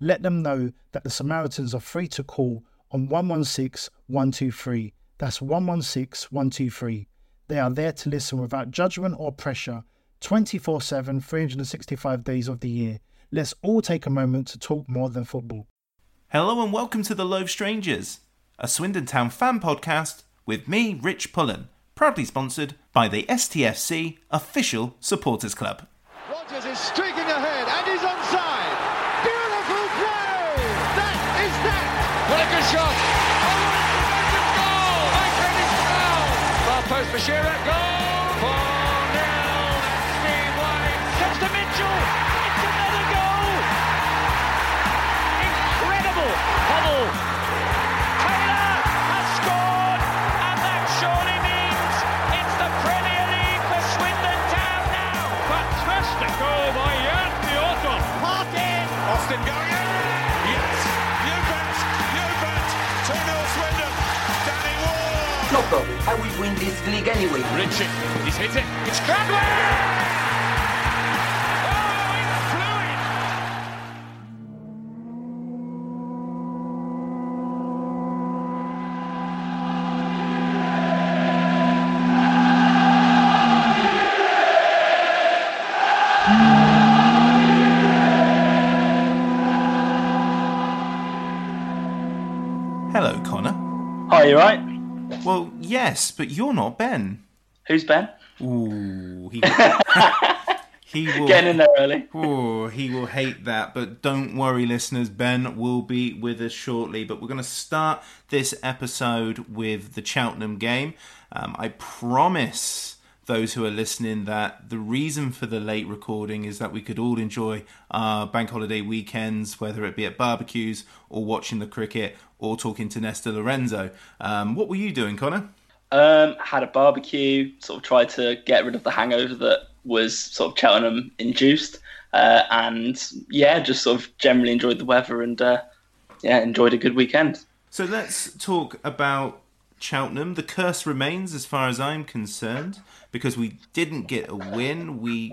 let them know that the Samaritans are free to call on 116 123. That's 116 123. They are there to listen without judgment or pressure 24 7, 365 days of the year. Let's all take a moment to talk more than football. Hello and welcome to The Loathe Strangers, a Swindon Town fan podcast with me, Rich Pullen, proudly sponsored by the STFC Official Supporters Club. Rogers is streaking post for Shearer, goal! I will win this league anyway. Richie, he's hit it. It's Cradley! Yes, but you're not Ben. Who's Ben? Ooh, he, he will. Getting in there early. Ooh, he will hate that, but don't worry, listeners. Ben will be with us shortly. But we're going to start this episode with the Cheltenham game. Um, I promise those who are listening that the reason for the late recording is that we could all enjoy our bank holiday weekends, whether it be at barbecues or watching the cricket or talking to Nesta Lorenzo. Um, what were you doing, Conor? Um, had a barbecue, sort of tried to get rid of the hangover that was sort of Cheltenham induced. Uh, and yeah, just sort of generally enjoyed the weather and uh, yeah, enjoyed a good weekend. So let's talk about Cheltenham. The curse remains, as far as I'm concerned, because we didn't get a win. We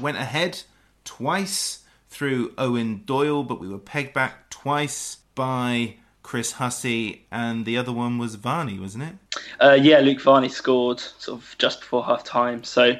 went ahead twice through Eoin Doyle, but we were pegged back twice by Chris Hussey, and the other one was Varney, wasn't it? Uh, yeah, Luke Varney scored sort of just before half time. So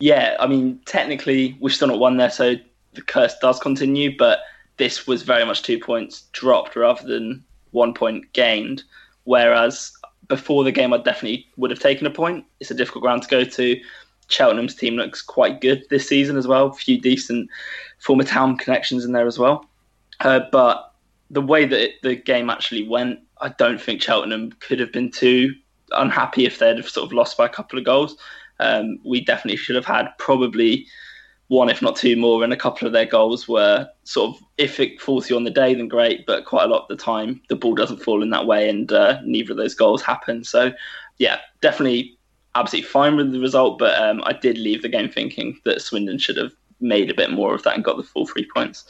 yeah, I mean, technically we're still not won there, so the curse does continue, but this was very much two points dropped rather than one point gained. Whereas before the game, I definitely would have taken a point. It's a difficult ground to go to. Cheltenham's team looks quite good this season as well. A few decent former town connections in there as well. Uh, but the way that it, the game actually went, I don't think Cheltenham could have been too unhappy if they'd have sort of lost by a couple of goals. Um, we definitely should have had probably one, if not two more, and a couple of their goals were sort of if it falls you on the day, then great. But quite a lot of the time, the ball doesn't fall in that way, and uh, neither of those goals happen. So, yeah, definitely absolutely fine with the result. But um, I did leave the game thinking that Swindon should have made a bit more of that and got the full three points.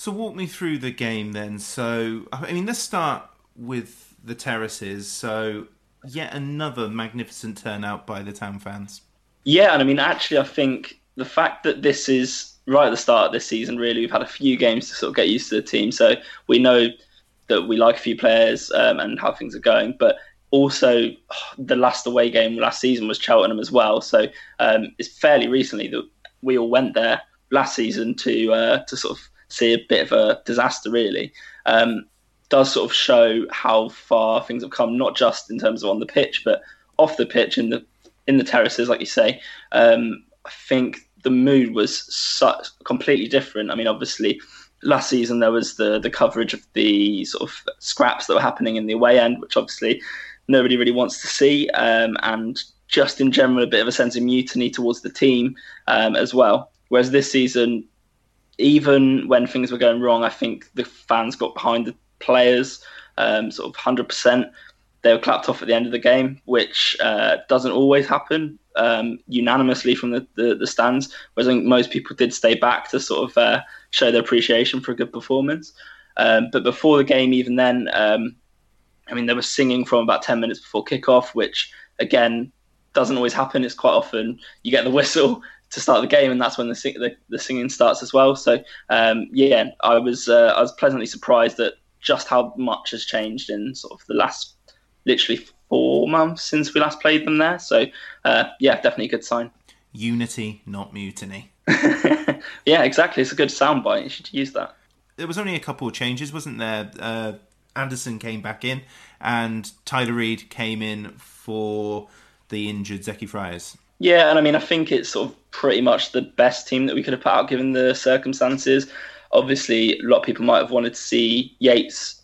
So walk me through the game then. So I mean, let's start with the terraces. So yet another magnificent turnout by the town fans. Yeah, and I mean, actually, I think the fact that this is right at the start of this season, really, we've had a few games to sort of get used to the team. So we know that we like a few players um, and how things are going. But also the last away game last season was Cheltenham as well. So um, it's fairly recently that we all went there last season to uh, to sort of see a bit of a disaster. Really, um, does sort of show how far things have come, not just in terms of on the pitch, but off the pitch in the in the terraces, like you say. Um, I think the mood was such, completely different. I mean, obviously, last season there was the the coverage of the sort of scraps that were happening in the away end, which obviously nobody really wants to see, um, and just in general a bit of a sense of mutiny towards the team um, as well. Whereas this season, even when things were going wrong, I think the fans got behind the players, um, sort of hundred percent. They were clapped off at the end of the game, which uh, doesn't always happen um, unanimously from the, the, the, stands. Whereas I think most people did stay back to sort of uh, show their appreciation for a good performance. Um, but before the game, even then, um, I mean, they were singing from about 10 minutes before kickoff, which again doesn't always happen. It's quite often you get the whistle to start the game, and that's when the sing- the, the, singing starts as well. So um, yeah, I was uh, I was pleasantly surprised at just how much has changed in sort of the last literally four months since we last played them there. So uh, yeah, definitely a good sign. Unity, not mutiny. yeah, exactly. It's a good soundbite. You should use that. There was only a couple of changes, wasn't there? Uh, Anderson came back in, and Tyler Reid came in for the injured Zeki Fryers. Yeah, and I mean, I think it's sort of pretty much the best team that we could have put out given the circumstances. Obviously, a lot of people might have wanted to see Yates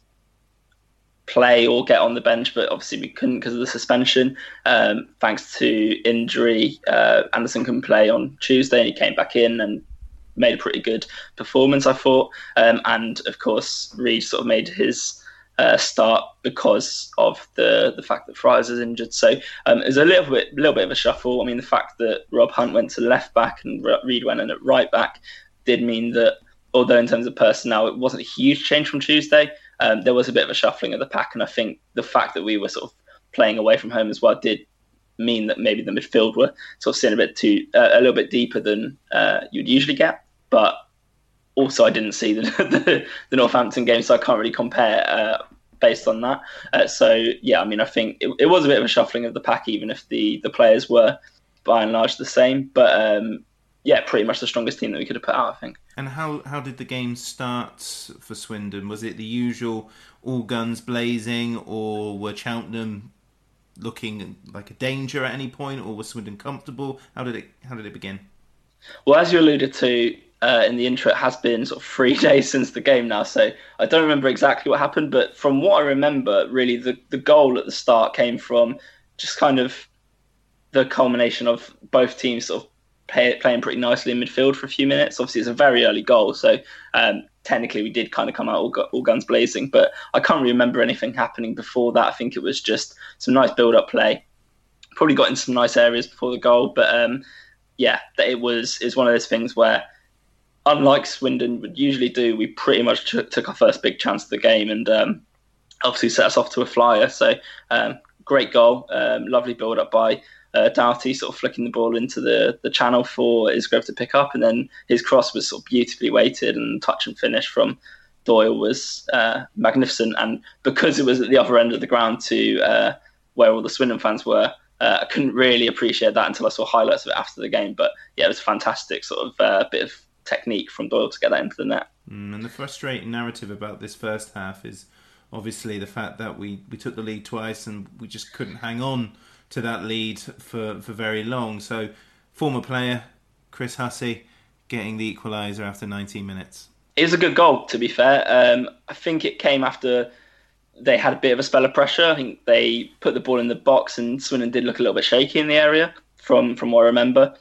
play or get on the bench, but obviously we couldn't because of the suspension. Um, thanks to injury, uh, Anderson can play on Tuesday, and he came back in and made a pretty good performance, I thought. Um, and of course, Reid sort of made his uh, start because of the the fact that Fryers is injured. So um, it's a little bit little bit of a shuffle. I mean, the fact that Rob Hunt went to left back and Reid went in at right back did mean that, although in terms of personnel, it wasn't a huge change from Tuesday. Um, there was a bit of a shuffling of the pack, and I think the fact that we were sort of playing away from home as well did mean that maybe the midfield were sort of sitting a bit too uh, a little bit deeper than uh, you'd usually get. But also I didn't see the, the, the Northampton game, so I can't really compare uh, based on that. Uh, so yeah, I mean, I think it, it, was a bit of a shuffling of the pack, even if the the players were by and large the same. But um, yeah, pretty much the strongest team that we could have put out, I think. And how how did the game start for Swindon? Was it the usual all guns blazing, or were Cheltenham looking like a danger at any point, or was Swindon comfortable? How did it how did it begin? Well, as you alluded to, uh, in the intro, it has been sort of three days since the game now, so I don't remember exactly what happened. But from what I remember, really the the goal at the start came from just kind of the culmination of both teams sort of play, playing pretty nicely in midfield for a few minutes. Obviously, it's a very early goal, so um, technically we did kind of come out all, all, guns blazing. But I can't remember anything happening before that. I think it was just some nice build-up play. Probably got in some nice areas before the goal, but um, yeah, it was is one of those things where unlike Swindon would usually do, we pretty much took, took our first big chance of the game and um, obviously set us off to a flyer. So um, great goal, um, lovely build up by uh, Doughty, sort of flicking the ball into the, the channel for Isgrove to pick up, and then his cross was sort of beautifully weighted and touch and finish from Doyle was uh, magnificent. And because it was at the other end of the ground to uh, where all the Swindon fans were. Uh, I couldn't really appreciate that until I saw highlights of it after the game, but yeah, it was a fantastic sort of uh, bit of technique from Doyle to get that into the net. Mm, and the frustrating narrative about this first half is obviously the fact that we, we took the lead twice and we just couldn't hang on to that lead for, for very long. So, former player Chris Hussey getting the equaliser after 19 minutes. It was a good goal, to be fair. Um, I think it came after they had a bit of a spell of pressure. I think they put the ball in the box, and Swindon did look a little bit shaky in the area, from from what I remember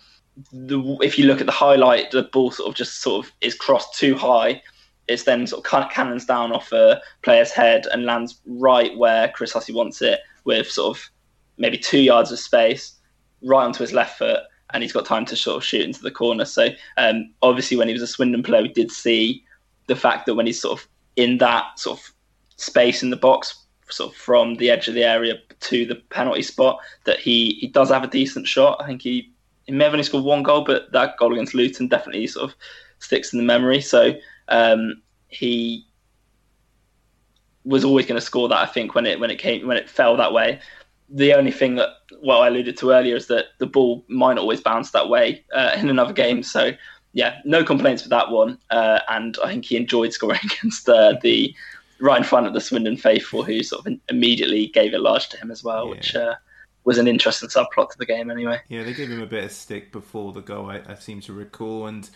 the, if you look at the highlight, the ball sort of just sort of is crossed too high. It's then sort of cannons down off a player's head and lands right where Chris Hussey wants it, with sort of maybe two yards of space, right onto his left foot, and he's got time to sort of shoot into the corner. So um, obviously, when he was a Swindon player, we did see the fact that when he's sort of in that sort of space in the box, sort of from the edge of the area to the penalty spot, that he he does have a decent shot. I think he he may have only scored one goal, but that goal against Luton definitely sort of sticks in the memory. So um, he was always going to score that. I think when it when it came when it fell that way. The only thing that well I alluded to earlier is that the ball might not always bounce that way uh, in another game. So yeah, no complaints with that one. Uh, and I think he enjoyed scoring against uh, the right in front of the Swindon faithful, who sort of immediately gave it large to him as well, yeah. which uh, was an interesting subplot to the game anyway. Yeah, they gave him a bit of stick before the goal, I, I seem to recall, and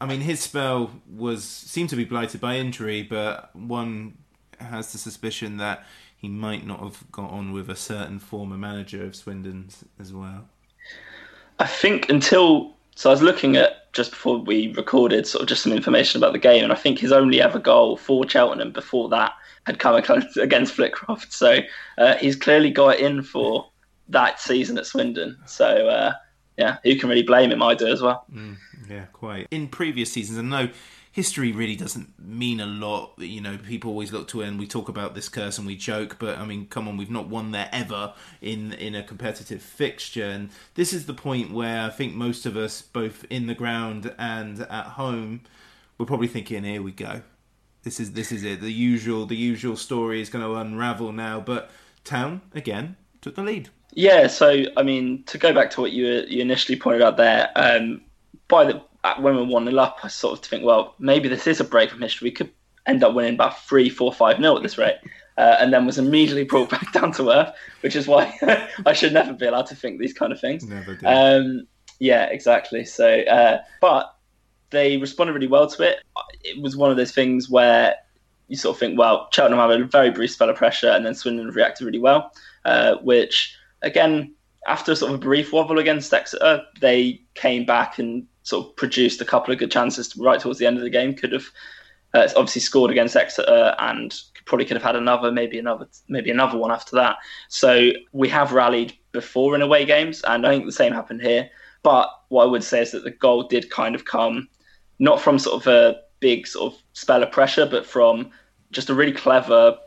I mean his spell was seemed to be blighted by injury, but one has the suspicion that he might not have got on with a certain former manager of Swindon's as well. I think until so I was looking at just before we recorded sort of just some information about the game, and I think his only ever goal for Cheltenham before that had come against Flitcroft. So uh, he's clearly got in for that season at Swindon. So uh, yeah, who can really blame him? I do as well. Mm, yeah, quite. In previous seasons, I know history really doesn't mean a lot. You know, people always look to it, and we talk about this curse and we joke, but I mean, come on, we've not won there ever in in a competitive fixture, and this is the point where I think most of us, both in the ground and at home, we're probably thinking, "Here we go. This is this is it. The usual the usual story is going to unravel now." But Town again took the lead. Yeah, so I mean, to go back to what you you initially pointed out there, um, by the when we're one 0 up, I sort of think, well, maybe this is a break from history. We could end up winning about three, four, five nil at this rate, uh, and then was immediately brought back down to earth, which is why I should never be allowed to think these kind of things. Never do. Um, yeah, exactly. So, uh, but they responded really well to it. It was one of those things where you sort of think, well, Cheltenham have a very brief spell of pressure, and then Swindon reacted really well, uh, which again. After sort of a brief wobble against Exeter, they came back and sort of produced a couple of good chances right towards the end of the game. Could have uh, obviously scored against Exeter and probably could have had another, maybe another, maybe another one after that. So we have rallied before in away games, and I think the same happened here. But what I would say is that the goal did kind of come not from sort of a big sort of spell of pressure, but from just a really clever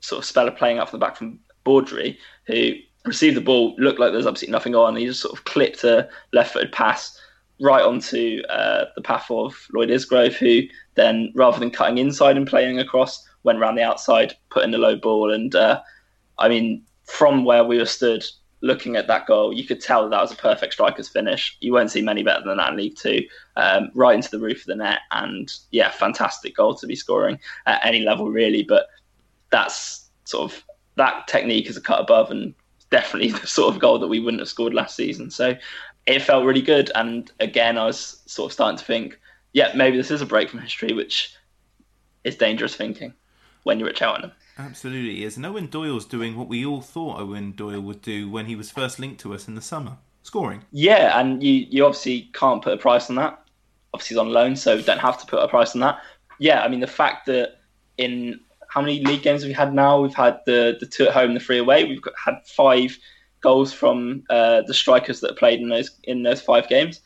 sort of spell of playing up from the back from Baudry, who received the ball, looked like there was absolutely nothing on. He just sort of clipped a left footed pass right onto uh, the path of Lloyd Isgrove, who then, rather than cutting inside and playing across, went around the outside, put in the low ball. And uh, I mean, from where we were stood looking at that goal, you could tell that, was a perfect striker's finish. You won't see many better than that in League Two, um, right into the roof of the net. And yeah, fantastic goal to be scoring at any level, really. But that's sort of that technique is a cut above and definitely the sort of goal that we wouldn't have scored last season. So it felt really good. And again, I was sort of starting to think, yeah, maybe this is a break from history, which is dangerous thinking when you're at Cheltenham. Absolutely is. And Eoin Doyle's doing what we all thought Eoin Doyle would do when he was first linked to us in the summer scoring. Yeah, and you, you obviously can't put a price on that. Obviously, he's on loan, so don't have to put a price on that. Yeah, I mean, the fact that in how many league games we had now? We've had the, the two at home, the three away. We've got, had five goals from uh, the strikers that played in those in those five games.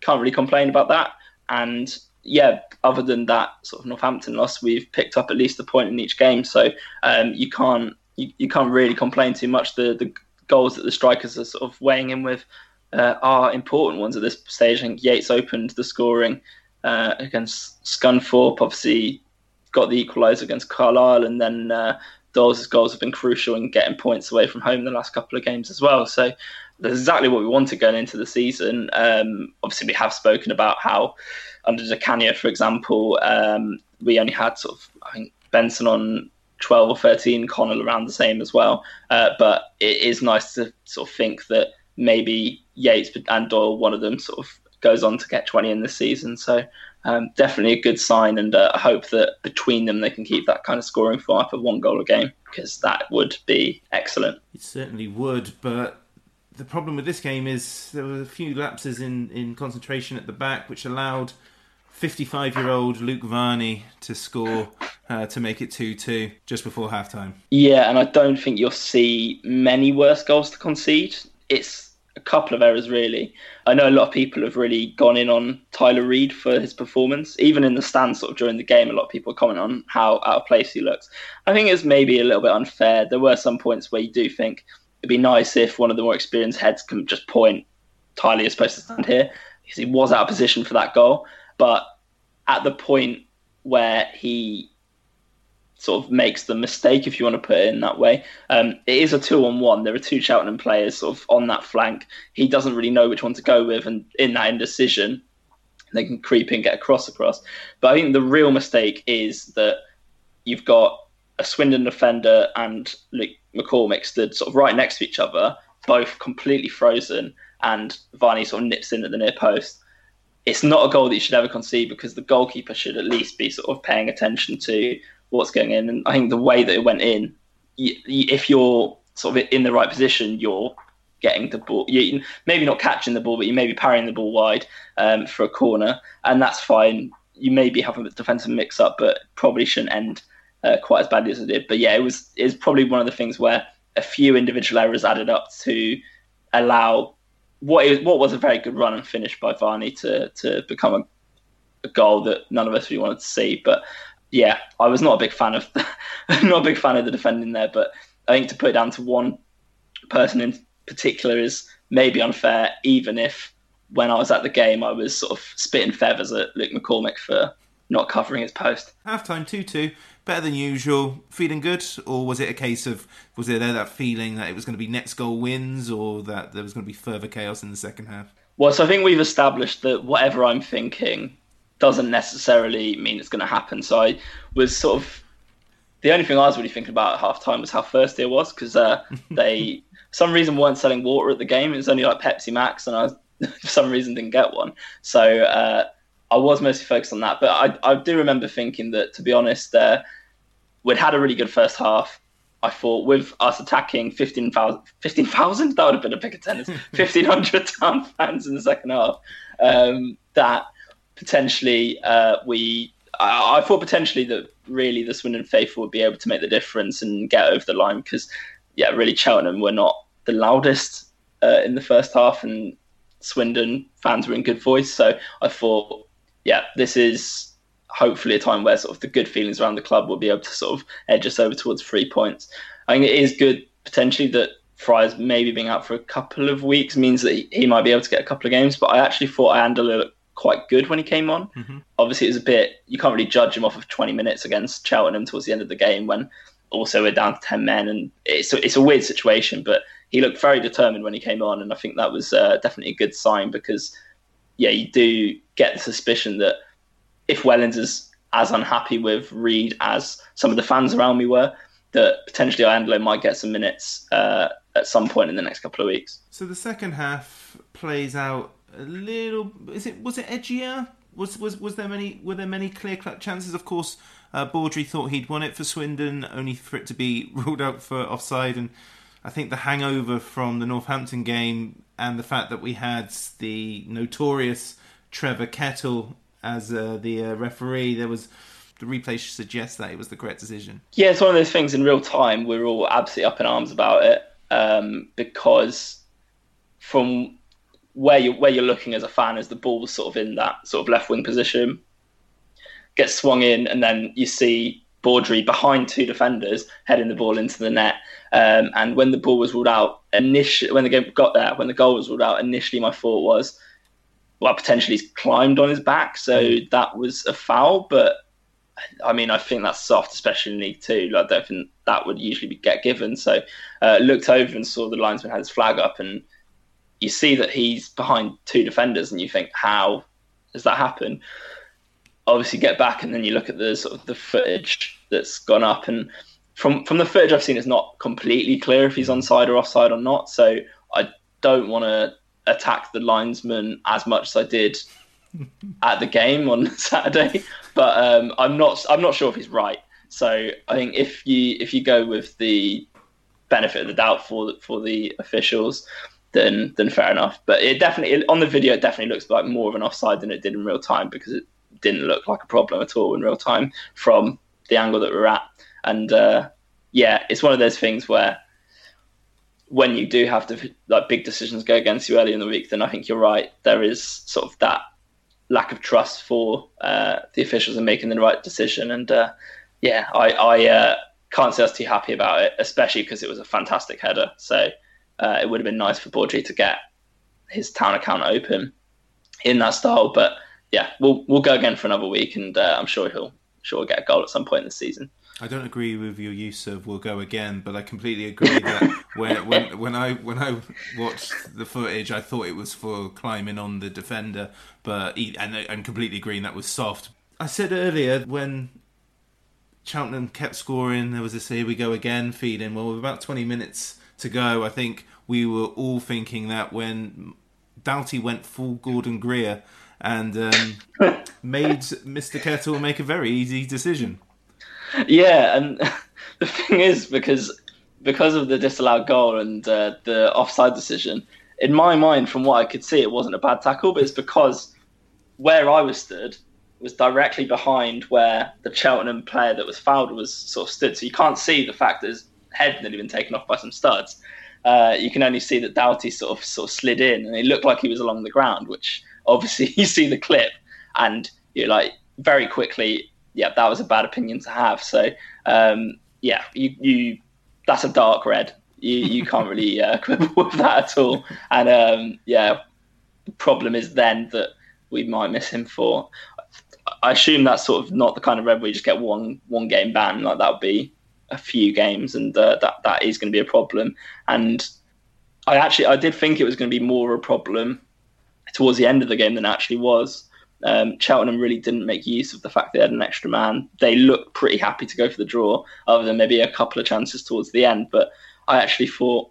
Can't really complain about that. And yeah, other than that sort of Northampton loss, we've picked up at least a point in each game. So um, you can't you, you can't really complain too much. The the goals that the strikers are sort of weighing in with uh, are important ones at this stage. I think Yates opened the scoring uh, against Scunthorpe. Obviously, got the equaliser against Carlisle, and then uh, Doyle's goals have been crucial in getting points away from home the last couple of games as well. So that's exactly what we wanted going into the season. Um, obviously, we have spoken about how under Di Canio, for example, um, we only had sort of I think Benson on 12 or 13, Connell around the same as well. Uh, but it is nice to sort of think that maybe Yates and Doyle, one of them, sort of goes on to get 20 in this season. So um, definitely a good sign, and uh, I hope that between them they can keep that kind of scoring form up of one goal a game because that would be excellent. It certainly would, but the problem with this game is there were a few lapses in, in concentration at the back, which allowed 55 year old Luke Varney to score uh, to make it 2 2 just before half time. Yeah, and I don't think you'll see many worse goals to concede. It's couple of errors really. I know a lot of people have really gone in on Tyler Reid for his performance. Even in the stands sort of during the game, a lot of people comment on how out of place he looks. I think it's maybe a little bit unfair. There were some points where you do think it'd be nice if one of the more experienced heads can just point Tyler is supposed to stand here because he was out of position for that goal. But at the point where he sort of makes the mistake, if you want to put it in that way. Um, it is a two on one. There are two Cheltenham players sort of on that flank. He doesn't really know which one to go with, and in that indecision, they can creep in, get a cross across. But I think the real mistake is that you've got a Swindon defender and Luke McCormick stood sort of right next to each other, both completely frozen, and Varney sort of nips in at the near post. It's not a goal that you should ever concede because the goalkeeper should at least be sort of paying attention to what's going in. And I think the way that it went in, if you're sort of in the right position, you're getting the ball. You, maybe not catching the ball, but you may be parrying the ball wide um, for a corner, and that's fine. You may be having a defensive mix up, but probably shouldn't end uh, quite as badly as it did. But yeah, it was was probably one of the things where a few individual errors added up to allow what is, what was a very good run and finish by Varney to to become a, a goal that none of us really wanted to see. But yeah, I was not a big fan of not a big fan of the defending there. But I think to put it down to one person in particular is maybe unfair, even if when I was at the game I was sort of spitting feathers at Luke McCormick for not covering his post. Half time 2 2, better than usual. Feeling good? Or was it a case of, was there that feeling that it was going to be next goal wins or that there was going to be further chaos in the second half? Well, so I think we've established that whatever I'm thinking doesn't necessarily mean it's going to happen. So I was sort of the only thing I was really thinking about at half time was how thirsty I was because uh, they, for some reason, weren't selling water at the game. It was only like Pepsi Max, and I, was, for some reason, didn't get one. So uh, I was mostly focused on that. But I, I do remember thinking that, to be honest, uh, we'd had a really good first half. I thought with us attacking 15,000, 15, that would have been a pick of tennis, 1,500 town fans in the second half, um, that potentially uh, we I, thought potentially that really the Swindon faithful would be able to make the difference and get over the line because yeah, really Cheltenham were not the loudest uh, in the first half and Swindon fans were in good voice. So I thought, yeah, this is hopefully a time where sort of the good feelings around the club will be able to sort of edge us over towards three points. I think it is good potentially that Fry's maybe being out for a couple of weeks means that he, he might be able to get a couple of games. But I actually thought Iandolo quite good when he came on. Mm-hmm. Obviously, it was a bit you can't really judge him off of 20 minutes against Cheltenham towards the end of the game when also we're down to 10 men, and it's a, it's a weird situation. But he looked very determined when he came on, and I think that was uh, definitely a good sign because yeah, you do get the suspicion that if Wellens is as unhappy with Reid as some of the fans around me were, that potentially Iandolo might get some minutes uh, at some point in the next couple of weeks. So the second half plays out a little. Is it was it edgier? Was was was there many were there many clear cut chances? Of course, uh, Baudry thought he'd won it for Swindon, only for it to be ruled out for offside. And I think the hangover from the Northampton game and the fact that we had the notorious Trevor Kettle as uh, the uh, referee, there was the replay suggests that it was the correct decision. Yeah, it's one of those things in real time. We're all absolutely up in arms about it um, because from where you where you're looking as a fan as the ball was sort of in that sort of left wing position, gets swung in, and then you see Baudry behind two defenders heading the ball into the net. Um, and when the ball was ruled out, initially when the game got there, when the goal was ruled out, initially my thought was, well, potentially he's climbed on his back, so mm. that was a foul. But I mean, I think that's soft, especially in League Two. I don't think that would usually get given. So uh, looked over and saw the linesman had his flag up, and you see that he's behind two defenders, and you think, how does that happen? Obviously, get back, and then you look at the sort of the footage that's gone up, and from from the footage I've seen, it's not completely clear if he's onside or offside or not. So I don't want to attack the linesman as much as I did at the game on Saturday, but um, I'm not I'm not sure if he's right. So I think if you if you go with the benefit of the doubt for for the officials, then then fair enough. But it definitely on the video it definitely looks like more of an offside than it did in real time because it didn't look like a problem at all in real time from the angle that we're at. And uh, yeah, it's one of those things where when you do have to like big decisions go against you early in the week, then I think you're right. There is sort of that lack of trust for uh, the officials in making the right decision. And uh, yeah, I, I uh, can't say I was too happy about it, especially because it was a fantastic header. So uh, it would have been nice for Baudry to get his town account open in that style. But yeah, we'll we'll go again for another week, and uh, I'm sure he'll sure he'll get a goal at some point this season. I don't agree with your use of "we'll go again," but I completely agree that when when when I when I watched the footage, I thought it was for climbing on the defender, but he, and I'm completely agreeing that was soft. I said earlier when Cheltenham kept scoring, there was this "here we go again" feeling. Well, with about 20 minutes to go, I think we were all thinking that when Doughty went full Gordon Greer and um, made Mr. Kettle make a very easy decision. Yeah, and the thing is because because of the disallowed goal and uh, the offside decision, in my mind, from what I could see, it wasn't a bad tackle, but it's because where I was stood was directly behind where the Cheltenham player that was fouled was sort of stood. So you can't see the fact that head had been taken off by some studs. Uh, you can only see that Doughty sort of sort of slid in, and it looked like he was along the ground. Which obviously you see the clip, and you're like very quickly yeah, that was a bad opinion to have. So um, yeah, you, you that's a dark red. You you can't really uh, quibble with that at all. And um, yeah, the problem is then that we might miss him for. I assume that's sort of not the kind of red where you just get one one game ban. Like that would be a few games, and uh, that that is going to be a problem. And I actually I did think it was going to be more of a problem towards the end of the game than it actually was. Um, Cheltenham really didn't make use of the fact they had an extra man. They looked pretty happy to go for the draw, other than maybe a couple of chances towards the end. But I actually thought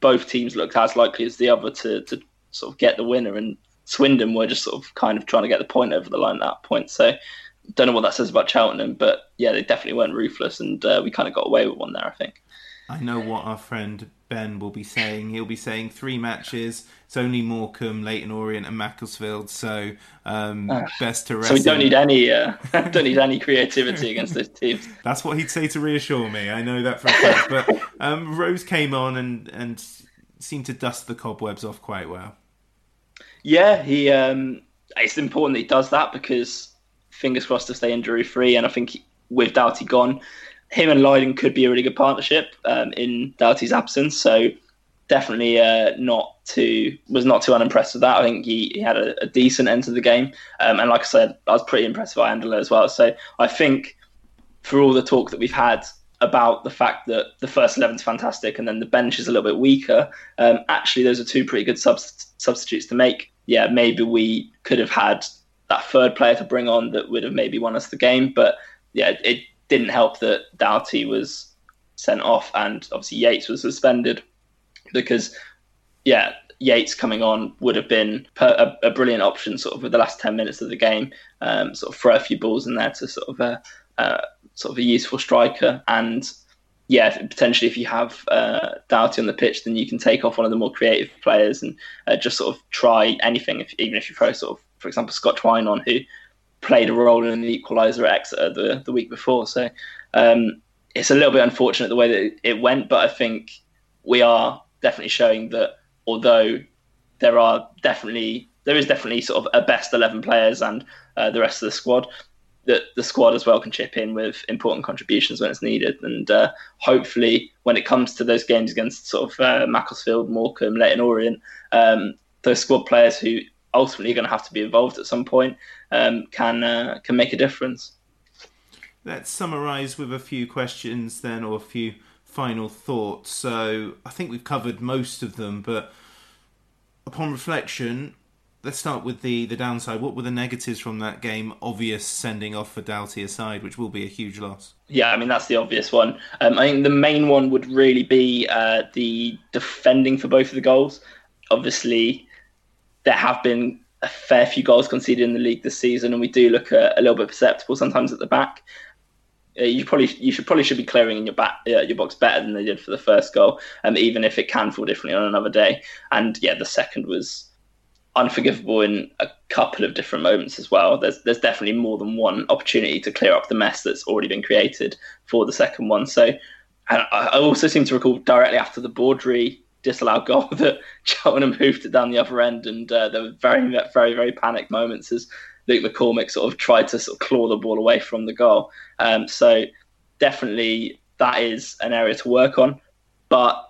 both teams looked as likely as the other to, to sort of get the winner, and Swindon were just sort of kind of trying to get the point over the line at that point. So don't know what that says about Cheltenham, but yeah, they definitely weren't ruthless, and uh, we kind of got away with one there, I think. I know what our friend Ben will be saying. He'll be saying three matches. It's only Morecambe, Leyton Orient, and Macclesfield. So um, uh, best to rest. So we don't need any uh, don't need any creativity against those teams. That's what he'd say to reassure me. I know that for a fact. But um, Rose came on and and seemed to dust the cobwebs off quite well. Yeah, he. Um, it's important that he does that because fingers crossed to stay injury free. And I think with Doughty gone, him and Lyden could be a really good partnership um, in Doughty's absence. So definitely uh, not too was not too unimpressed with that. I think he, he had a, a decent end to the game, um, and like I said, I was pretty impressed by Iandolo as well. So I think for all the talk that we've had about the fact that the first eleven is fantastic and then the bench is a little bit weaker, um, actually those are two pretty good substitutes to make. Yeah, maybe we could have had that third player to bring on that would have maybe won us the game, but yeah, it didn't help that Doughty was sent off and obviously Yates was suspended because, yeah, Yates coming on would have been a, a, brilliant option sort of with the last 10 minutes of the game, um, sort of throw a few balls in there to sort of a, sort of a useful striker. And yeah, potentially if you have uh, Doughty on the pitch, then you can take off one of the more creative players and uh, just sort of try anything, if, even if you throw sort of, for example, Scott Twine on, who played a role in the equaliser at Exeter the, the week before. So um, it's a little bit unfortunate the way that it went, but I think we are definitely showing that although there are definitely there is definitely sort of a best eleven players and uh, the rest of the squad. That the squad as well can chip in with important contributions when it's needed, and uh, hopefully when it comes to those games against sort of uh, Macclesfield, Morecambe, Leyton Orient, um, those squad players who ultimately going to have to be involved at some point um, can uh, can make a difference. Let's summarise with a few questions then, or a few final thoughts. So I think we've covered most of them, but upon reflection, let's start with the the downside. What were the negatives from that game? Obvious sending off for Doughty aside, which will be a huge loss. Yeah, I mean that's the obvious one. Um, I think the main one would really be uh, the defending for both of the goals. Obviously, there have been a fair few goals conceded in the league this season, and we do look a, a little bit perceptible sometimes at the back. Uh, you probably you should probably should be clearing in your back uh, your box better than they did for the first goal, um, even if it can fall differently on another day. And yeah, the second was unforgivable in a couple of different moments as well. There's there's definitely more than one opportunity to clear up the mess that's already been created for the second one. So, and I also seem to recall directly after the Baudry disallowed goal that Cheltenham moved it down the other end, and uh, there were very, very, very panicked moments as Luke McCormick sort of tried to sort of claw the ball away from the goal. Um, so definitely that is an area to work on, but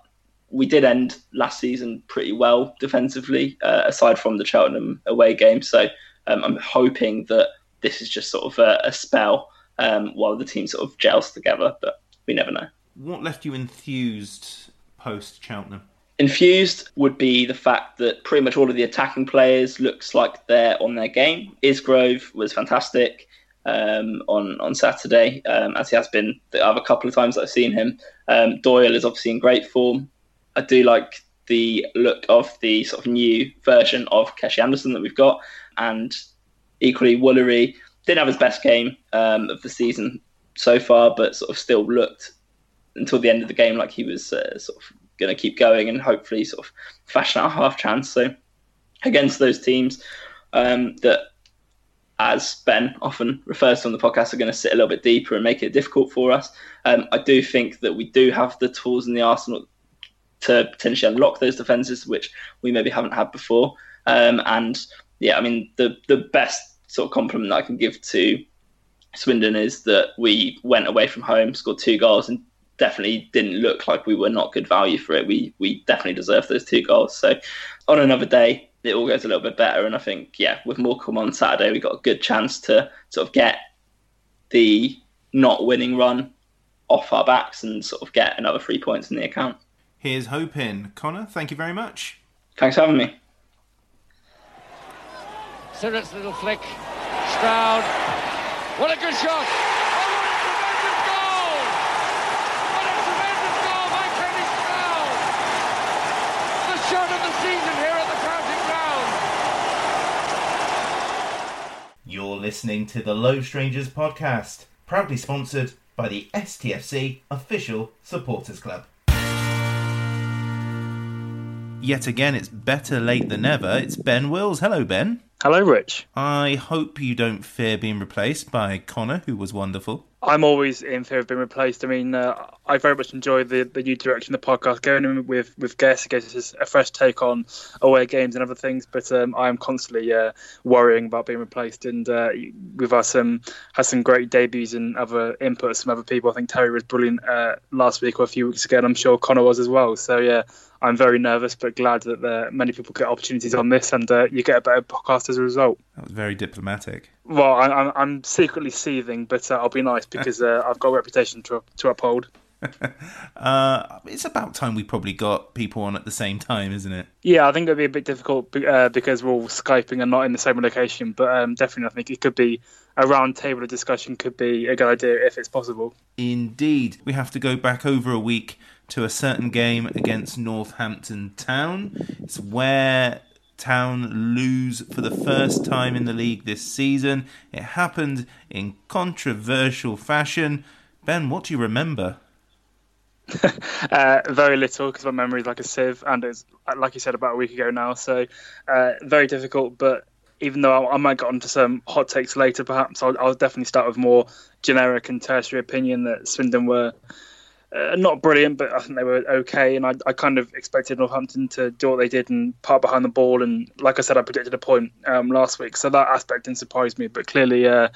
we did end last season pretty well defensively, uh, aside from the Cheltenham away game. So um, I'm hoping that this is just sort of a, a spell um, while the team sort of gels together. But we never know. What left you enthused post Cheltenham? Infused would be the fact that pretty much all of the attacking players looks like they're on their game. Isgrove was fantastic um, on on Saturday, um, as he has been the other couple of times I've seen him. Um, Doyle is obviously in great form. I do like the look of the sort of new version of Keshi Anderson that we've got, and equally Woolery didn't have his best game um, of the season so far, but sort of still looked until the end of the game like he was uh, sort of going to keep going and hopefully sort of fashion out a half chance. So against those teams um, that, as Ben often refers to on the podcast, are going to sit a little bit deeper and make it difficult for us. Um, I do think that we do have the tools in the arsenal to potentially unlock those defences, which we maybe haven't had before. Um, and yeah, I mean the the best sort of compliment that I can give to Swindon is that we went away from home, scored two goals, and definitely didn't look like we were not good value for it. We we definitely deserved those two goals. So on another day, it all goes a little bit better. And I think yeah, with Morecambe on Saturday, we got a good chance to sort of get the not winning run off our backs and sort of get another three points in the account. Here's hoping. Conor, thank you very much. Thanks for having me. Sirrett's little flick. Stroud. What a good shot! Oh, what a tremendous goal! What a tremendous goal by Kenny Stroud! The shot of the season here at the County Ground. You're listening to the Low Strangers podcast, proudly sponsored by the STFC Official Supporters Club. Yet again, it's better late than never. It's Ben Wills. Hello, Ben. Hello, Rich. I hope you don't fear being replaced by Conor, who was wonderful. I'm always in fear of being replaced. I mean, uh, I very much enjoy the, the new direction the podcast going in with with guests. It gives us a fresh take on away games and other things. But um, I am constantly uh, worrying about being replaced. And uh, we've had some had some great debuts and other inputs from other people. I think Terry was brilliant uh, last week or a few weeks ago, and I'm sure Conor was as well. So yeah, I'm very nervous, but glad that uh, many people get opportunities on this, and uh, you get a better podcast as a result. That was very diplomatic. Well, I, I'm, I'm secretly seething, but uh, I'll be nice because uh, I've got a reputation to to uphold. uh, it's about time we probably got people on at the same time, isn't it? Yeah, I think it'd be a bit difficult uh, because we're all skyping and not in the same location. But um, definitely, I think it could be a round table of discussion. Could be a good idea if it's possible. Indeed, we have to go back over a week to a certain game against Northampton Town. It's where Town lose for the first time in the league this season. It happened in controversial fashion. Ben, what do you remember? uh, very little because my memory is like a sieve, and it's like you said about a week ago now. So uh, very difficult. But even though I, I, might get onto some hot takes later, perhaps I'll, I'll, definitely start with more generic and tertiary opinion that Swindon were. Uh, not brilliant, but I think they were okay, and I, I, kind of expected Northampton to do what they did and part behind the ball. And like I said, I predicted a point um, last week, so that aspect didn't surprise me. But clearly, uh,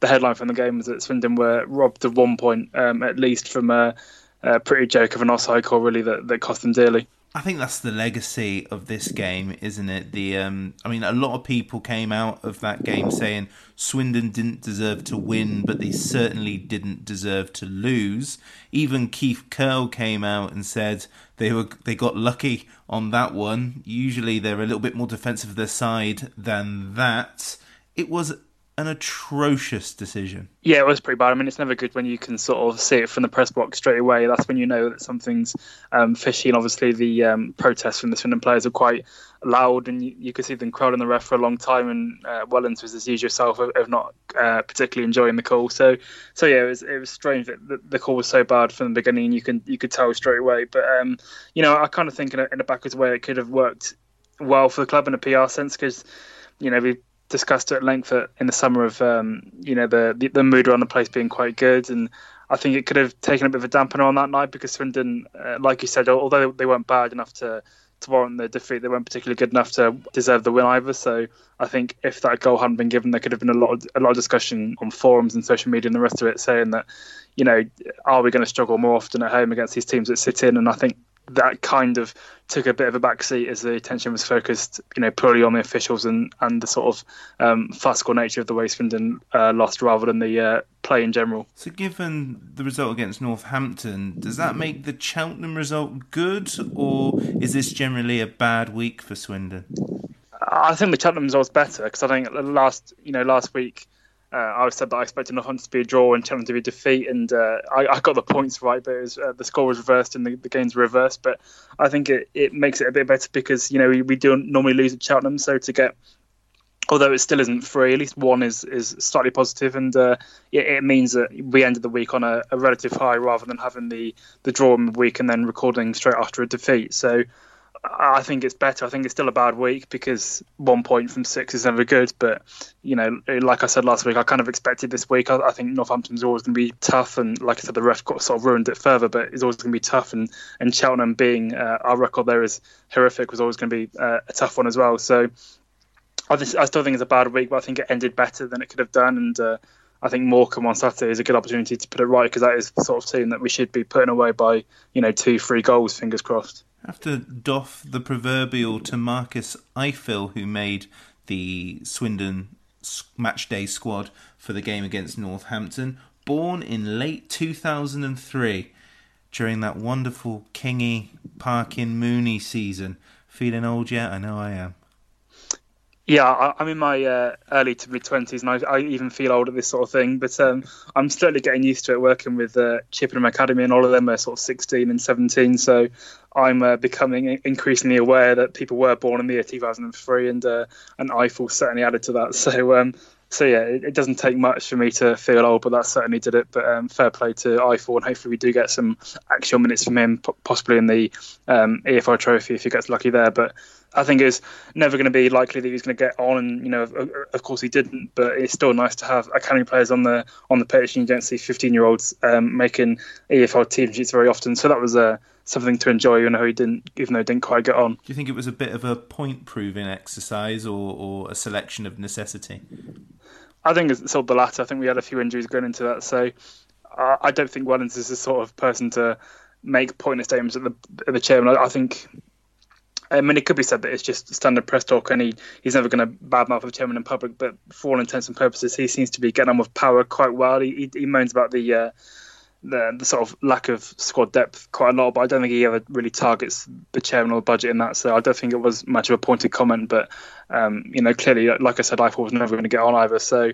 the headline from the game was that Swindon were robbed of one point, um, at least from a, a, pretty joke of an offside call, really, that, that cost them dearly. I think that's the legacy of this game, isn't it? The um, I mean, a lot of people came out of that game saying Swindon didn't deserve to win, but they certainly didn't deserve to lose. Even Keith Curle came out and said they were they got lucky on that one. Usually, they're a little bit more defensive of their side than that. It was an atrocious decision. Yeah, it was pretty bad. I mean, it's never good when you can sort of see it from the press box straight away. That's when you know that something's um, fishy. And obviously, the um, protests from the Swindon players are quite loud, and you, you could see them crowding the ref for a long time. And uh, Wellens was, as usual, self of, not uh, particularly enjoying the call. So, so yeah, it was it was strange that the, the, call was so bad from the beginning. You can you could tell straight away. But um, you know, I kind of think in a, in a backwards way, it could have worked well for the club in a PR sense because you know we discussed at length in the summer of um, you know the, the, the mood around the place being quite good, and I think it could have taken a bit of a dampener on that night because Swindon, uh, like you said, although they weren't bad enough to to warrant the defeat, they weren't particularly good enough to deserve the win either. So I think if that goal hadn't been given, there could have been a lot of, a lot of discussion on forums and social media and the rest of it saying that you know are we going to struggle more often at home against these teams that sit in, and I think that kind of took a bit of a backseat as the attention was focused, you know, purely on the officials and, and the sort of um, farcical nature of the way Swindon uh, lost rather than the uh, play in general. So, given the result against Northampton, does that make the Cheltenham result good, or is this generally a bad week for Swindon? I think the Cheltenham result result's better because I think last, you know, last week uh, I said that I expected Northampton to be a draw and Cheltenham to be a defeat, and uh, I, I, got the points right, but was, uh, the score was reversed and the, the game's reversed. But I think it, it makes it a bit better because you know we, we do normally lose at Cheltenham, so to get although it still isn't free, at least one is is slightly positive, and uh, it, it, means that we ended the week on a, a, relative high rather than having the the draw in the week and then recording straight after a defeat. So I think it's better. I think it's still a bad week because one point from six is never good. But you know, like I said last week, I kind of expected this week. I, I think Northampton's always going to be tough, and like I said, the ref got sort of ruined it further. But it's always going to be tough, and and Cheltenham being uh, our record there is horrific was always going to be uh, a tough one as well. So I, just, I still think it's a bad week, but I think it ended better than it could have done, and. Uh, I think Morecambe on Saturday is a good opportunity to put it right because that is the sort of team that we should be putting away by, you know, two, three goals. Fingers crossed have to doff the proverbial to Marcus Ifill, who made the Swindon matchday squad for the game against Northampton. Born in late 2003, during that wonderful Kingy Parkin Mooney season. Feeling old yet? I know I am. Yeah, I, am in my uh, early to mid twenties, and I, I, even feel old at this sort of thing. But um, I'm slowly getting used to it. Working with uh, Chippenham Academy, and all of them are sort of 16 and 17. So I'm uh, becoming increasingly aware that people were born in the year 2003, and uh, and Ifill certainly added to that. So um, so yeah, it, it, doesn't take much for me to feel old, but that certainly did it. But um, fair play to Ifill, and hopefully we do get some actual minutes from him, possibly in the um, Trophy if he gets lucky there. But I think it's never going to be likely that he's going to get on, and you know, of, of, course he didn't. But it's still nice to have academy players on the on the pitch, and you don't see 15 year olds um, making EFL team sheets very often. So that was a something to enjoy, even though he didn't, even though he didn't quite get on. Do you think it was a bit of a point proving exercise, or, or a selection of necessity? I think it's of the latter. I think we had a few injuries going into that, so uh, I don't think Wellens is the sort of person to make pointless statements at the at the chairman. I, I think I mean, it could be said that it's just standard press talk, and he, he's never going to badmouth the chairman in public. But for all intents and purposes, he seems to be getting on with power quite well. He, he, he moans about the uh, the, the sort of lack of squad depth quite a lot, but I don't think he ever really targets the chairman or the budget in that. So I don't think it was much of a pointed comment. But um, you know, clearly, like I said, I thought was never going to get on either. So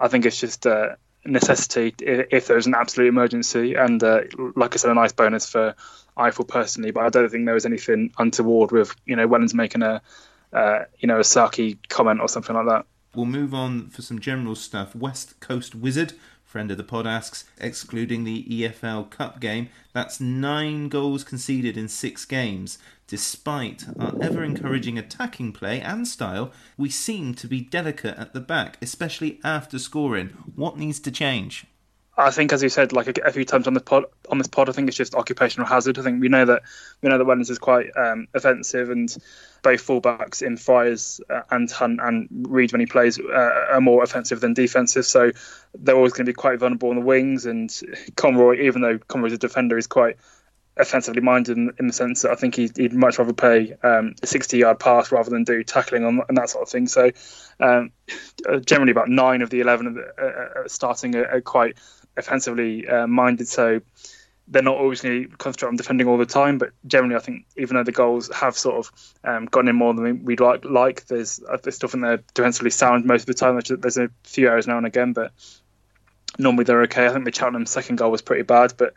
I think it's just a necessity if, if there's an absolute emergency, and uh, like I said, a nice bonus for Ifill personally. But I don't think there was anything untoward with you know Wellens making a uh, you know a Saki comment or something like that. We'll move on for some general stuff. West Coast Wizard friend of the pod asks, excluding the EFL Cup game, that's nine goals conceded in six games. Despite our ever encouraging attacking play and style, we seem to be delicate at the back, especially after scoring. What needs to change? I think, as you said, like a, few times on this pod, on this pod, I think it's just occupational hazard. I think we know that we know that Wellens is quite um, offensive, and both fullbacks in Fryers uh, and Hunt and Reid when he plays uh, are more offensive than defensive. So they're always going to be quite vulnerable on the wings. And Conroy, even though Conroy's a defender, is quite offensively minded in, in the sense that I think he'd, he'd much rather play um, a 60 yard pass rather than do tackling on, and that sort of thing. So um, generally, about nine of the 11 uh, uh, starting are, are quite offensively uh, minded, so they're not always going to concentrate on defending all the time. But generally, I think even though the goals have sort of um, gotten in more than we'd like, like there's there's stuff in there defensively sound most of the time. There's, there's a few errors now and again, but normally they're okay. I think the Cheltenham second goal was pretty bad, but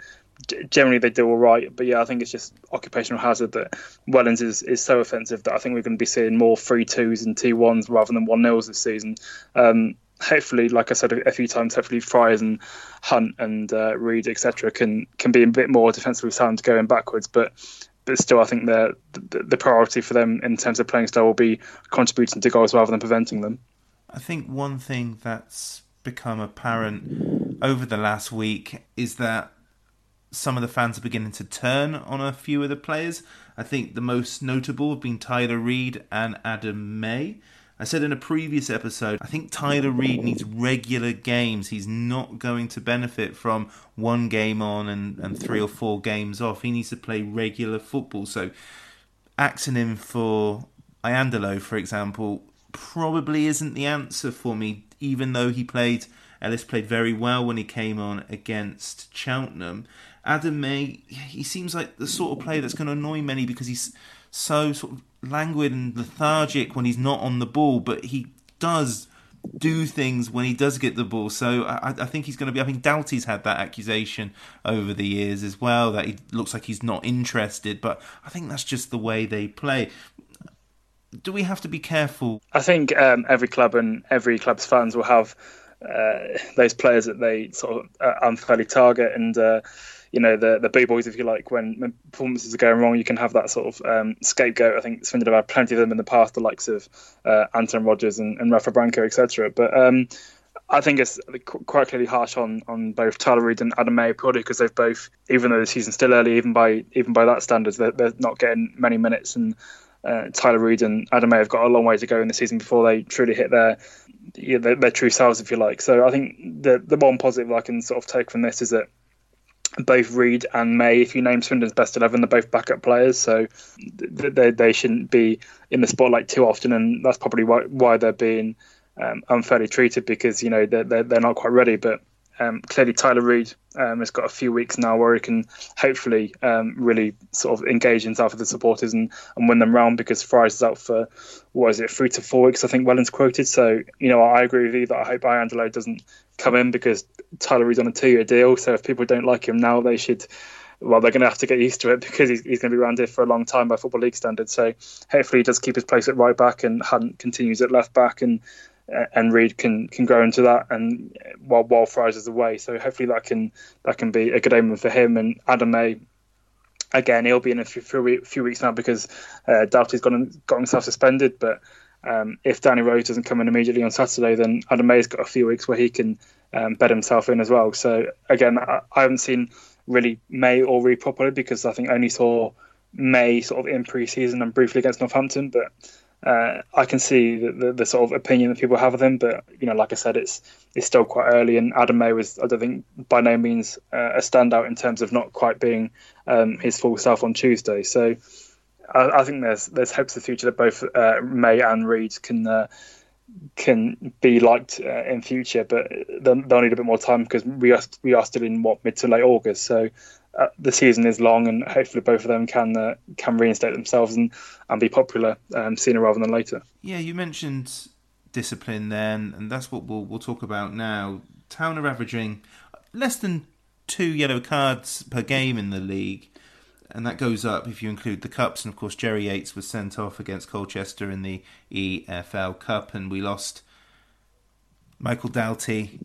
generally they do all right. But yeah, I think it's just occupational hazard that Wellens is, is so offensive that I think we're going to be seeing more three twos and two ones rather than one nils this season. Um, hopefully, like I said a, few times, hopefully Fryers and Hunt and uh, Reid, etc., can can be a bit more defensively sound going backwards. But but still, I think the, the, the priority for them in terms of playing style will be contributing to goals rather than preventing them. I think one thing that's become apparent over the last week is that some of the fans are beginning to turn on a few of the players. I think the most notable have been Tyler Reid and Adam May. I said in a previous episode, I think Tyler Reid needs regular games. He's not going to benefit from one game on and, and three or four games off. He needs to play regular football. So, axing him for Iandolo, for example, probably isn't the answer for me, even though he played. Ellis played very well when he came on against Cheltenham. Adam May, he seems like the sort of player that's going to annoy many because he's so sort of languid and lethargic when he's not on the ball, but he does do things when he does get the ball. So I, I, think he's going to be. I think Doughty's had that accusation over the years as well that he looks like he's not interested. But I think that's just the way they play. Do we have to be careful? I think um, every club and every club's fans will have uh, those players that they sort of uh, unfairly target and. Uh, you know the the boo boys, if you like, when performances are going wrong, you can have that sort of um, scapegoat. I think Swindon have had plenty of them in the past, the likes of uh, Anton Rodgers and, and Rafa Branco, etc. But um, I think it's quite clearly harsh on, on both Tyler Reid and Adam May purely because they've both, even though the season's still early, even by even by that standards, they're, they're not getting many minutes. And uh, Tyler Reid and Adam May have got a long way to go in the season before they truly hit their yeah, their, their, true selves, if you like. So I think the the one positive I can sort of take from this is that both Reid and May, if you name Swindon's best eleven, they're both backup players, so they they shouldn't be in the spotlight too often, and that's probably why why they're being um, unfairly treated because you know they're, they're not quite ready. But um, clearly, Tyler Reid um, has got a few weeks now where he can hopefully um, really sort of engage himself with the supporters and, and win them round because Fryers is out for what is it three to four weeks I think Wellens quoted. So you know I agree with you that I hope Iandolo doesn't come in because Tyler Reid's on a two-year deal. So if people don't like him now, they should. Well, they're going to have to get used to it because he's, he's going to be around here for a long time by football league standards. So hopefully he does keep his place at right back and Hunt continues at left back and and Reid can can grow into that and while while Fryers is away. So hopefully that can that can be a good omen for him and Adam May. Again, he'll be in a few, few, few weeks now because uh, Doughty's got got himself suspended. But um, if Danny Rose doesn't come in immediately on Saturday, then Adam May's got a few weeks where he can um, bed himself in as well. So again, I, I haven't seen really May or Reid properly because I think I only saw May sort of in pre-season and briefly against Northampton, but uh, I can see the, the, the, sort of opinion that people have of him, but you know, like I said, it's it's still quite early, and Adam May was, I don't think, by no means uh, a standout in terms of not quite being um, his full self on Tuesday. So I, I, think there's there's hopes for the future that both uh, May and Reid can uh, can be liked uh, in future, but they'll, they'll, need a bit more time because we are we are still in what mid to late August, so uh, the season is long, and hopefully both of them can uh, can reinstate themselves and, and be popular um, sooner rather than later. Yeah, you mentioned discipline then, and that's what we'll we'll talk about now. Town are averaging less than two yellow cards per game in the league, and that goes up if you include the cups. And of course, Jerry Yates was sent off against Colchester in the EFL Cup, and we lost Michael Doughty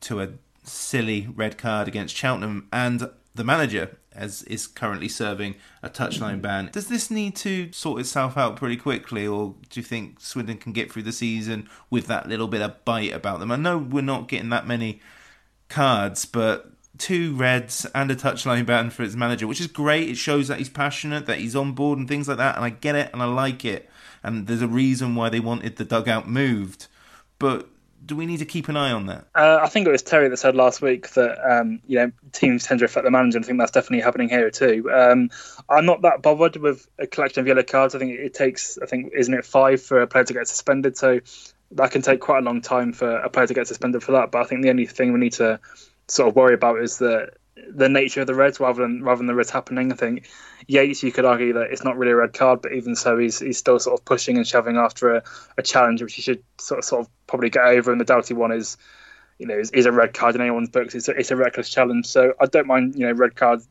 to a silly red card against Cheltenham, and the manager as is currently serving a touchline ban. Does this need to sort itself out pretty quickly, or do you think Swindon can get through the season with that little bit of bite about them? I know we're not getting that many cards, but two reds and a touchline ban for its manager, which is great. It shows that he's passionate, that he's on board, and things like that. And I get it, and I like it. And there's a reason why they wanted the dugout moved. But do we need to keep an eye on that? Uh, I think it was Terry that said last week that um, you know teams tend to affect the manager, I think that's definitely happening here too. Um, I'm not that bothered with a collection of yellow cards. I think it takes, I think, isn't it five for a player to get suspended? So that can take quite a long time for a player to get suspended for that. But I think the only thing we need to sort of worry about is the the nature of the reds rather than rather than the reds happening. I think Yates, you could argue that it's not really a red card, but even so, he's he's still sort of pushing and shoving after a, a challenge which he should sort of, sort of probably get over. And the Doughty one is, you know, is, is a red card in anyone's books. It's a, it's a reckless challenge. So I don't mind, you know, red cards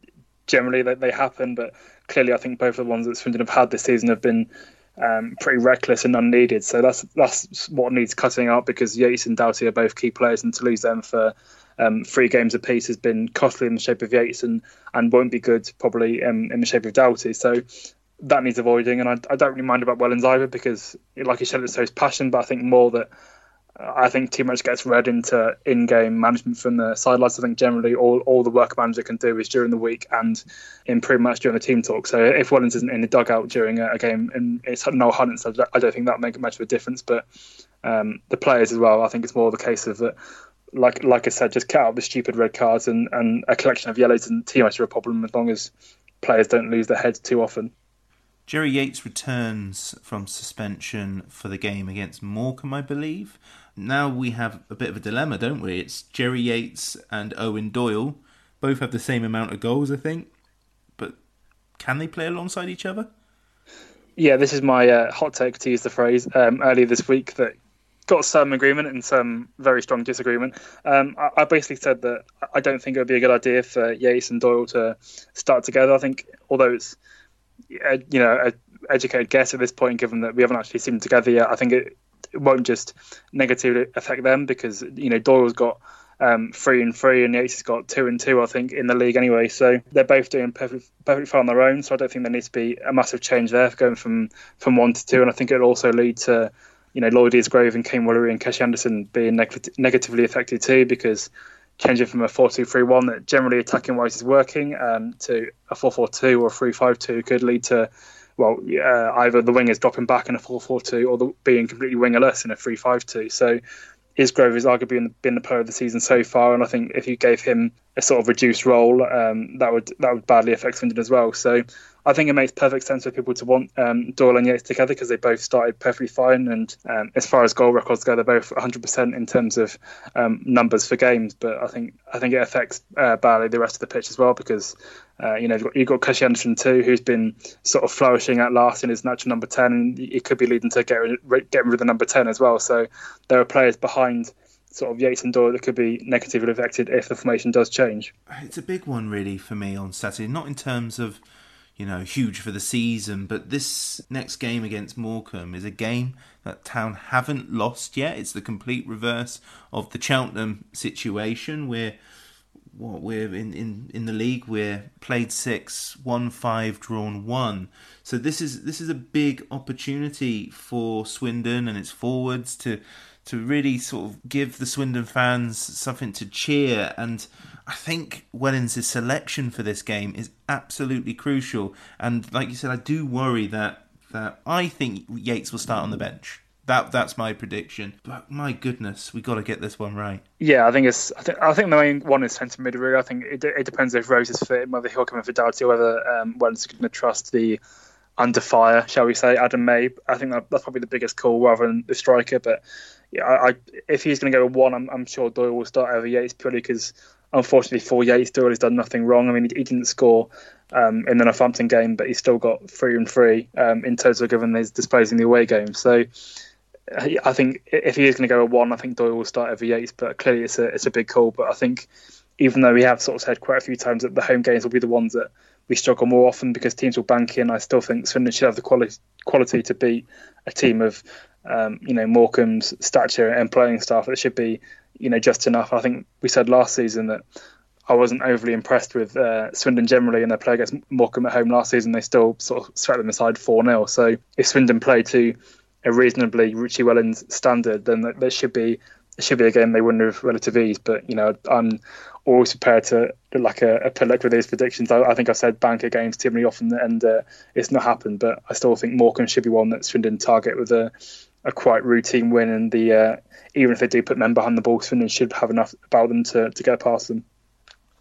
generally they, they happen, but clearly I think both of the ones that Swindon have had this season have been um, pretty reckless and unneeded. So that's that's what needs cutting out because Yates and Doughty are both key players, and to lose them for um, three games apiece has been costly in the shape of Yates and, and won't be good probably um, in the shape of Doughty. So that needs avoiding. And I, I don't really mind about Wellens either because, like you said, it's his passion, but I think more that I think too much gets read into in-game management from the sidelines. I think generally all, all the work a manager can do is during the week and in pretty much during the team talk. So if Wellens isn't in the dugout during a, a game and it's no Hunt, so I don't think that make much of a difference. But um, the players as well, I think it's more the case of that. Like like I said, just cut out the stupid red cards and, and a collection of yellows and much of a problem as long as players don't lose their heads too often. Jerry Yates returns from suspension for the game against Morecambe, I believe now we have a bit of a dilemma, don't we? It's Jerry Yates and Eoin Doyle. Both have the same amount of goals, I think. But can they play alongside each other? Yeah, this is my uh, hot take to use the phrase um, earlier this week that got some agreement and some very strong disagreement. Um, I, I, basically said that I don't think it would be a good idea for Yates and Doyle to start together. I think, although it's uh, you know an educated guess at this point, given that we haven't actually seen them together yet, I think it it won't just negatively affect them because you know Doyle's got um, three and three, and Yates has got two and two, I think, in the league anyway. So they're both doing perfectly, perfectly fine on their own. So I don't think there needs to be a massive change there going from from one to two. And I think it'll also lead to you know Lloyd Isgrove and Kaine Woolery and Keshi Anderson being neg- negatively affected too because changing from a 4-2-3-1 that generally attacking wise is working um, to a 4-4-2 or a 3-5-2 could lead to well, uh, either the wingers dropping back in a 4-4-2 or the, being completely wingerless in a 3-5-2. So Isgrove has arguably been the player of the season so far, and I think if you gave him a sort of reduced role, um, that would that would badly affect Swindon as well. So I think it makes perfect sense for people to want um, Doyle and Yates together because they both started perfectly fine. And um, as far as goal records go, they're both 100% in terms of um, numbers for games. But I think I think it affects uh, badly the rest of the pitch as well because uh, you know you've got, you've got Anderson too, who's been sort of flourishing at last in his natural number 10, and it could be leading to getting getting rid of the number 10 as well. So there are players behind sort of Yates and Doyle that could be negatively affected if the formation does change. It's a big one, really, for me on Saturday. Not in terms of you know, huge for the season. But this next game against Morecambe is a game that Town haven't lost yet. It's the complete reverse of the Cheltenham situation where what we're in, in, in the league we're played six, won five, drawn one. So this is this is a big opportunity for Swindon and its forwards to to really sort of give the Swindon fans something to cheer and I think Wellens' selection for this game is absolutely crucial. And like you said, I do worry that that I think Yates will start on the bench. That that's my prediction. But my goodness, we got to get this one right. Yeah, I think it's. I think, I think the main one is centre mid. Really, I think it, it depends if Rose is fit, whether he'll come in for Doughty, or whether um, Wellens is going to trust the under fire, shall we say, Adam May. I think that, that's probably the biggest call rather than the striker. But yeah, I, I if he's going to go with one, I'm, I'm sure Doyle will start over Yates purely because unfortunately for Yates, Doyle has done nothing wrong. I mean, he, he didn't score um, in the Northampton game, but he still got three and three um, in total given his displays in the away game. So I think if he is going to go at one, I think Doyle will start over Yates. But clearly, it's a it's a big call. But I think even though we have sort of said quite a few times that the home games will be the ones that we struggle more often because teams will bank in, I still think Swindon should have the quality quality to beat a team of um, you know Morecambe's stature and playing staff. It should be you know just enough. I think we said last season that I wasn't overly impressed with uh, Swindon generally in their play against Morecambe at home last season. They still sort of swept them aside 4 0. So if Swindon play to a reasonably Richie Wellens standard, then there should be it should be a game they wouldn't have relative ease. But you know, I'm always prepared to like a, a predict with these predictions. I, I, think I've said banker games too many often, and uh, it's not happened. But I still think Morecambe should be one that Swindon target with a a quite routine win, and the uh, even if they do put men behind the ball, Swindon should have enough about them to, to get past them.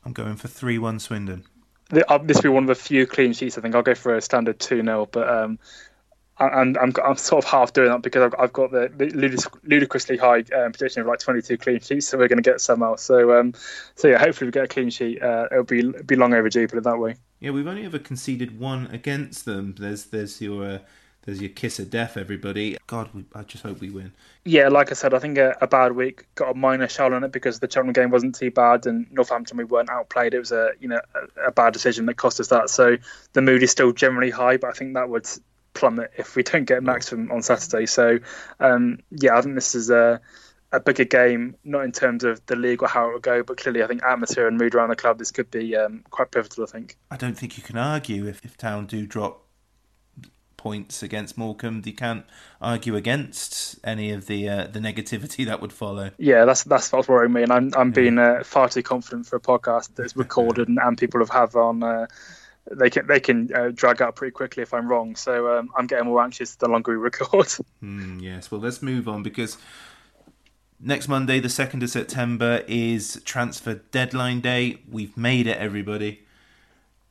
I'm going for three one Swindon. The, uh, this will be one of the few clean sheets. I think I'll go for a standard two 0 but um, I'm, I'm I'm sort of half doing that because I've, I've got the, ludicrously high um, prediction of like 22 clean sheets, so we're going to get some out. So um, so yeah, hopefully we get a clean sheet. Uh, it'll be be long overdue, put it that way. Yeah, we've only ever conceded one against them. There's there's your uh, there's your kiss of death, everybody. God, we, I just hope we win. Yeah, like I said, I think a, a bad week got a minor shell on it because the Cheltenham game wasn't too bad, and Northampton we weren't outplayed. It was a you know a, a bad decision that cost us that. So the mood is still generally high, but I think that would plummet if we don't get maximum on Saturday. So um, yeah, I think this is a a bigger game, not in terms of the league or how it will go, but clearly I think atmosphere and mood around the club this could be um, quite pivotal. I think. I don't think you can argue if, if Town do drop points against Morecambe, you can't argue against any of the uh, the negativity that would follow. Yeah, that's that's what's worrying me, and I'm I'm being uh, far too confident for a podcast that's recorded and, and people have have on. Uh, they can they can uh, drag out pretty quickly if I'm wrong. So um, I'm getting more anxious the longer we record. Mm, yes, well, let's move on because next Monday, the second of September, is transfer deadline day. We've made it, everybody.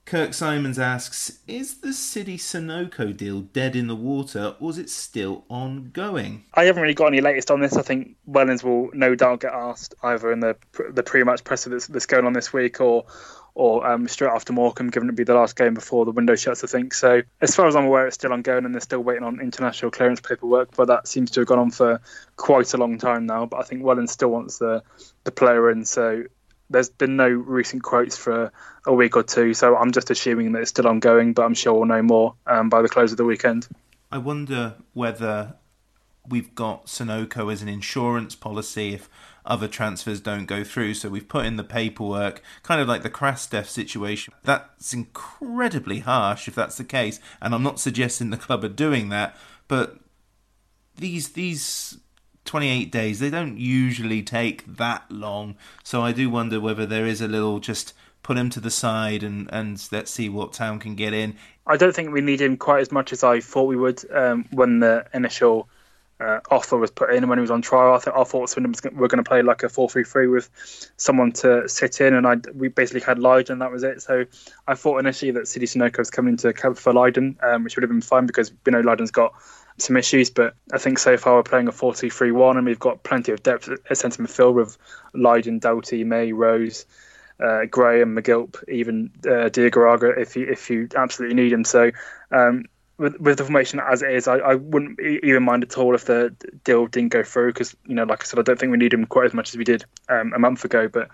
Kirk Simons asks, is the City Sunoco deal dead in the water or is it still ongoing? I haven't really got any latest on this. I think Wellens will no doubt get asked either in the the pre-match presser that's, that's going on this week or or um, straight after Morecambe, given it be the last game before the window shuts, I think. So, as far as I'm aware, it's still ongoing and they're still waiting on international clearance paperwork, but that seems to have gone on for quite a long time now. But I think Wellens still wants the, the player in, so there's been no recent quotes for a week or two, so I'm just assuming that it's still ongoing, but I'm sure we'll know more um, by the close of the weekend. I wonder whether we've got Sunoco as an insurance policy if other transfers don't go through. So we've put in the paperwork, kind of like the Krastev situation. That's incredibly harsh if that's the case, and I'm not suggesting the club are doing that, but these these 28 days they don't usually take that long. So I do wonder whether there is a little just put him to the side and and let's see what town can get in. I don't think we need him quite as much as I thought we would um, when the initial uh, offer was put in when he was on trial. I, th- I thought Swindon was were going to play like a 4 3 3 with someone to sit in, and I we basically had Lyden, that was it. So I thought initially that City Sunoco was coming to cover for Lyden, um, which would have been fine because you know Lyden's got some issues, but I think so far we're playing a 4 2 3 1, and we've got plenty of depth at centre midfield with Lyden, Doughty, May, Rose. Uh, Graham, McGilp, even uh, Diagouraga if you if you absolutely need him. So um, with, with the formation as it is, I, I wouldn't even mind at all if the deal didn't go through because you know, like I said, I don't think we need him quite as much as we did um, a month ago. But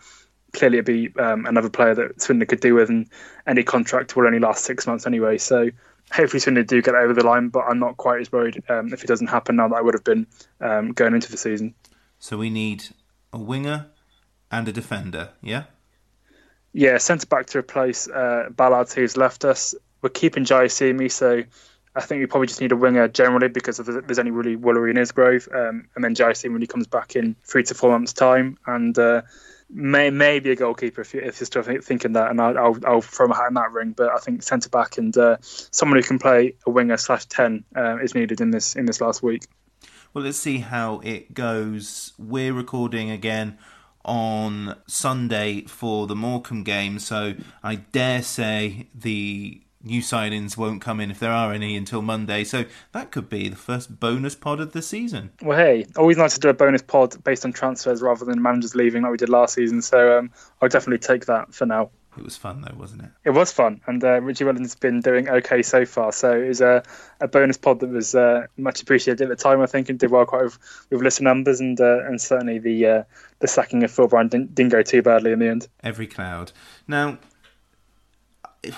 clearly, it'd be um, another player that Swindon could do with, and any contract will only last six months anyway. So hopefully, Swindon do get over the line, but I'm not quite as worried um, if it doesn't happen now that I would have been um, going into the season. So we need a winger and a defender, yeah. Yeah, centre back to replace uh, Ballard, who's left us. We're keeping Jaiyesimi, so I think we probably just need a winger generally because there's only really Woolery in Isgrove, um, and then Jai when he comes back in three to four months' time, and uh, may maybe a goalkeeper if, you, if you're still thinking that, and I'll, I'll, I'll, throw my hat in that ring. But I think centre back and uh, someone who can play a winger slash ten uh, is needed in this in this last week. Well, let's see how it goes. We're recording again on Sunday for the Morecambe game, so I dare say the new signings won't come in if there are any until Monday. So that could be the first bonus pod of the season. Well, hey, always nice to do a bonus pod based on transfers rather than managers leaving like we did last season. So um, I'll definitely take that for now. It was fun though, wasn't it? It was fun, and uh, Richie Wellens been doing okay so far. So it was a, a bonus pod that was uh, much appreciated at the time. I think and did well quite with, with listen numbers, and uh, and certainly the uh, the sacking of Phil Brown didn't, didn't go too badly in the end. Every cloud. Now,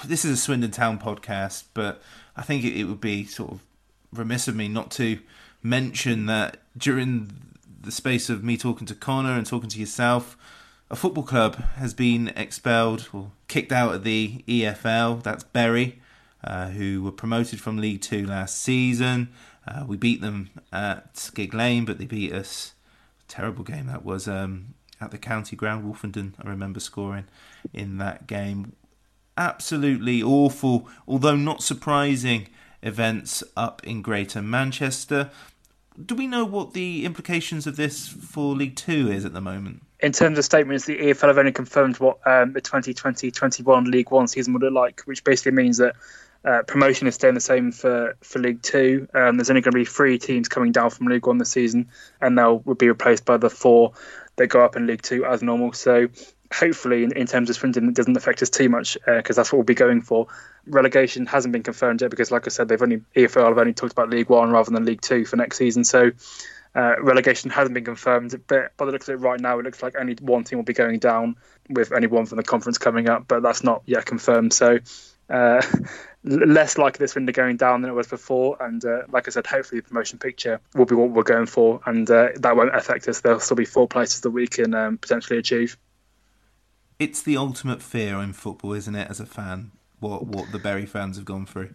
this is a Swindon Town podcast, but I think it, it would be sort of remiss of me not to mention that during the space of me talking to Conor and talking to yourself a football club has been expelled or kicked out of the EFL. That's Bury, uh, who were promoted from League Two last season. Uh, we beat them at Gigg Lane, but they beat us. Terrible game that was um, at the county ground. Wolfenden, I remember scoring in that game. Absolutely awful, although not surprising, events up in Greater Manchester. Do we know what the implications of this for League Two is at the moment? in terms of statements, the EFL have only confirmed what um, the 2020-21 League One season would look like, which basically means that uh, promotion is staying the same for, for League Two. Um, there's only going to be three teams coming down from League One this season, and they'll will be replaced by the four that go up in League Two as normal. So hopefully, in, in terms of Swindon, it doesn't affect us too much because uh, that's what we'll be going for. Relegation hasn't been confirmed yet because, like I said, they've only EFL have only talked about League One rather than League Two for next season. So uh, relegation hasn't been confirmed, but by the looks of it right now, it looks like only one team will be going down, with only one from the conference coming up, but that's not yet confirmed. So uh, less likely this window going down than it was before. And uh, like I said, hopefully the promotion picture will be what we're going for, and uh, that won't affect us. There'll still be four places that we can um, potentially achieve. It's the ultimate fear in football, isn't it? As a fan, what what the Bury fans have gone through.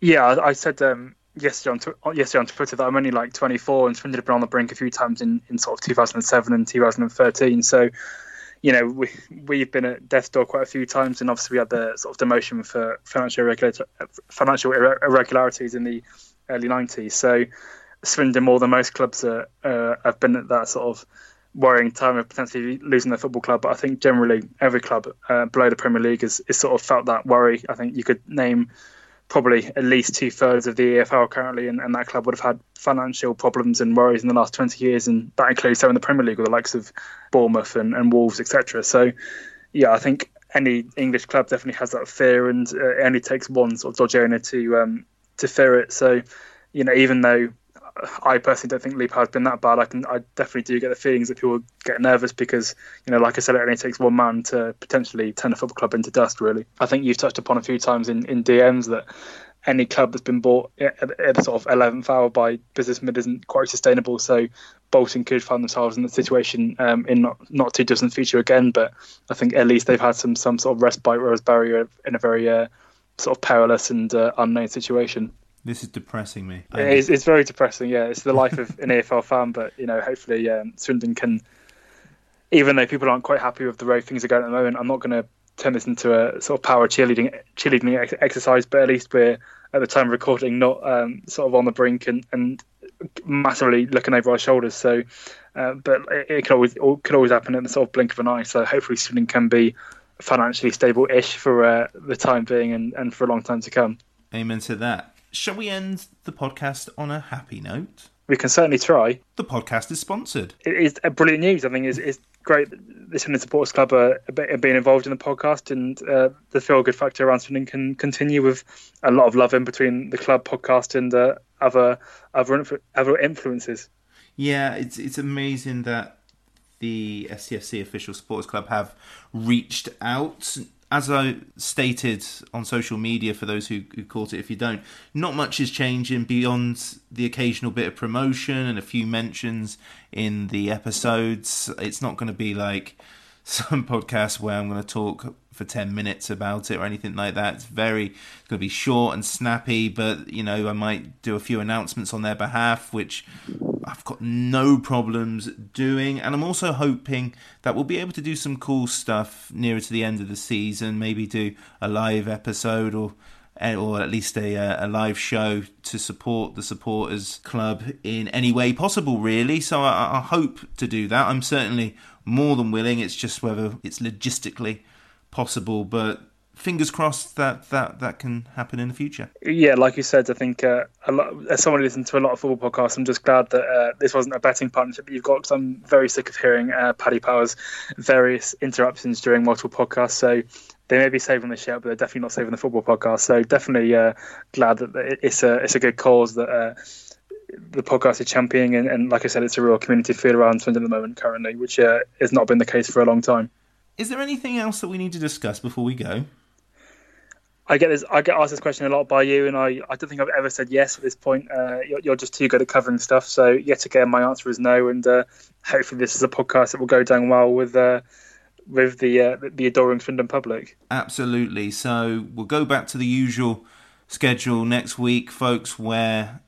Yeah, I, said um, yesterday on tw- yesterday on Twitter that I'm only like 24 and Swindon have been on the brink a few times in, in sort of 2007 and 2013. So, you know, we we've been at death's door quite a few times, and obviously we had the sort of demotion for financial irregular- financial irregularities in the early 90s. So, Swindon more than most clubs are, uh, have been at that sort of worrying time of potentially losing their football club. But I think generally every club uh, below the Premier League has, sort of felt that worry. I think you could name probably at least two thirds of the EFL currently, and, and, that club would have had financial problems and worries in the last 20 years, and that includes some in the Premier League with the likes of Bournemouth and, and Wolves, etc. So, yeah, I think any English club definitely has that fear, and uh, it only takes one sort of dodgy owner to um, to fear it. So, you know, even though I personally don't think Lee Power's been that bad. I can, I definitely do get the feelings that people get nervous because, you know, like I said, it only takes one man to potentially turn a football club into dust. Really, I think you've touched upon a few times in, in DMs that any club that's been bought at, at the sort of eleventh hour by businessmen isn't quite sustainable. So Bolton could find themselves in the situation um, in not, not too distant future again. But I think at least they've had some some sort of respite, whereas are in a very uh, sort of perilous and uh, unknown situation. This is depressing me. It's, it's, very depressing. Yeah, it's the life of an EFL fan. But you know, hopefully, um, Swindon can. Even though people aren't quite happy with the way things are going at the moment, I'm not going to turn this into a sort of power cheerleading cheerleading ex- exercise. But at least we're at the time of recording not um, sort of on the brink and, and massively looking over our shoulders. So, uh, but it, it can always it can always happen in the sort of blink of an eye. So hopefully, Swindon can be financially stable-ish for uh, the time being and, and for a long time to come. Amen to that shall we end the podcast on a happy note? We can certainly try. The podcast is sponsored. It is brilliant news. I think it's, it's great that the Swindon Supporters Club are, are, being involved in the podcast, and uh, the feel good factor around Swindon can continue with a lot of love in between the club podcast and uh, other other other influences. Yeah, it's it's amazing that the STFC official supporters club have reached out as I stated on social media, for those who, who caught it, if you don't, not much is changing beyond the occasional bit of promotion and a few mentions in the episodes. It's not going to be like some podcast where I'm going to talk for 10 minutes about it or anything like that. It's very it's going to be short and snappy, but you know, I might do a few announcements on their behalf which I've got no problems doing and I'm also hoping that we'll be able to do some cool stuff nearer to the end of the season, maybe do a live episode or eh, or at least a, uh, a live show to support the supporters club in any way possible really. So I, I hope to do that. I'm certainly more than willing. It's just whether it's logistically possible, but fingers crossed that that that can happen in the future. Yeah, like you said, I think uh, a lot, as someone who listens to a lot of football podcasts, I'm just glad that uh, this wasn't a betting partnership that you've got. Because I'm very sick of hearing uh, Paddy Power's various interruptions during multiple podcasts. So they may be saving the show, but they're definitely not saving the football podcast. So definitely uh, glad that it's a it's a good cause that. Uh, the podcast is championing, and, and, like I said, it's a real community feel around Swindon at the moment currently, which uh, has not been the case for a long time. Is there anything else that we need to discuss before we go? I get this. I get asked this question a lot by you, and I, I don't think I've ever said yes at this point. Uh, you're, you're, just too good at covering stuff. So yet again, my answer is no. And uh, hopefully, this is a podcast that will go down well with uh, with the uh, the adoring Swindon public. Absolutely. So we'll go back to the usual schedule next week, folks, where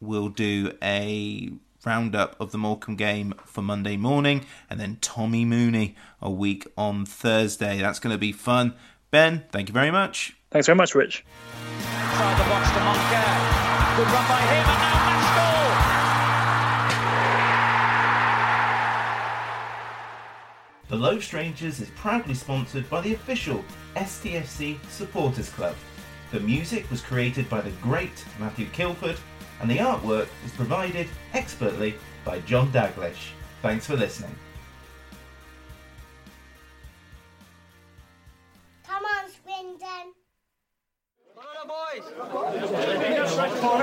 we'll do a roundup of the Morecambe game for Monday morning, and then Tommy Mooney a week on Thursday. That's going to be fun. Ben, thank you very much. Thanks very much, Rich. Inside the box to Moncur. Good run by him, and now The Low Strangers is proudly sponsored by the official STFC Supporters Club. The music was created by the great Matthew Kilford and the artwork is provided expertly by John Daglish. Thanks for listening. Come on, Swindon. For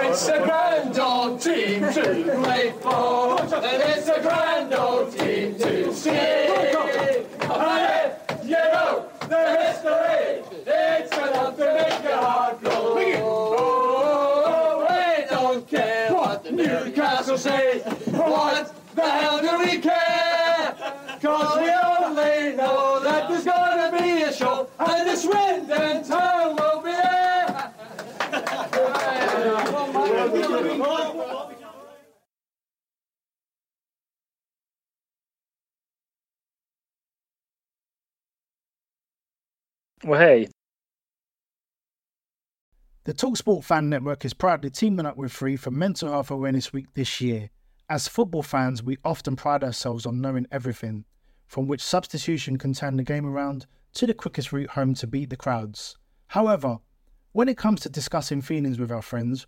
it's a grand old team to play for, and it's a grand old team to see. And if you know the history, it's enough to make your heart go. Oh, we don't care what? the Newcastle say, what the hell do we care? Cause we only know that there's gonna be a show. And it's wind and will be there. Well, hey. The Talksport Fan Network is proudly teaming up with Free for Mental Health Awareness Week this year. As football fans, we often pride ourselves on knowing everything, from which substitution can turn the game around to the quickest route home to beat the crowds. However, when it comes to discussing feelings with our friends,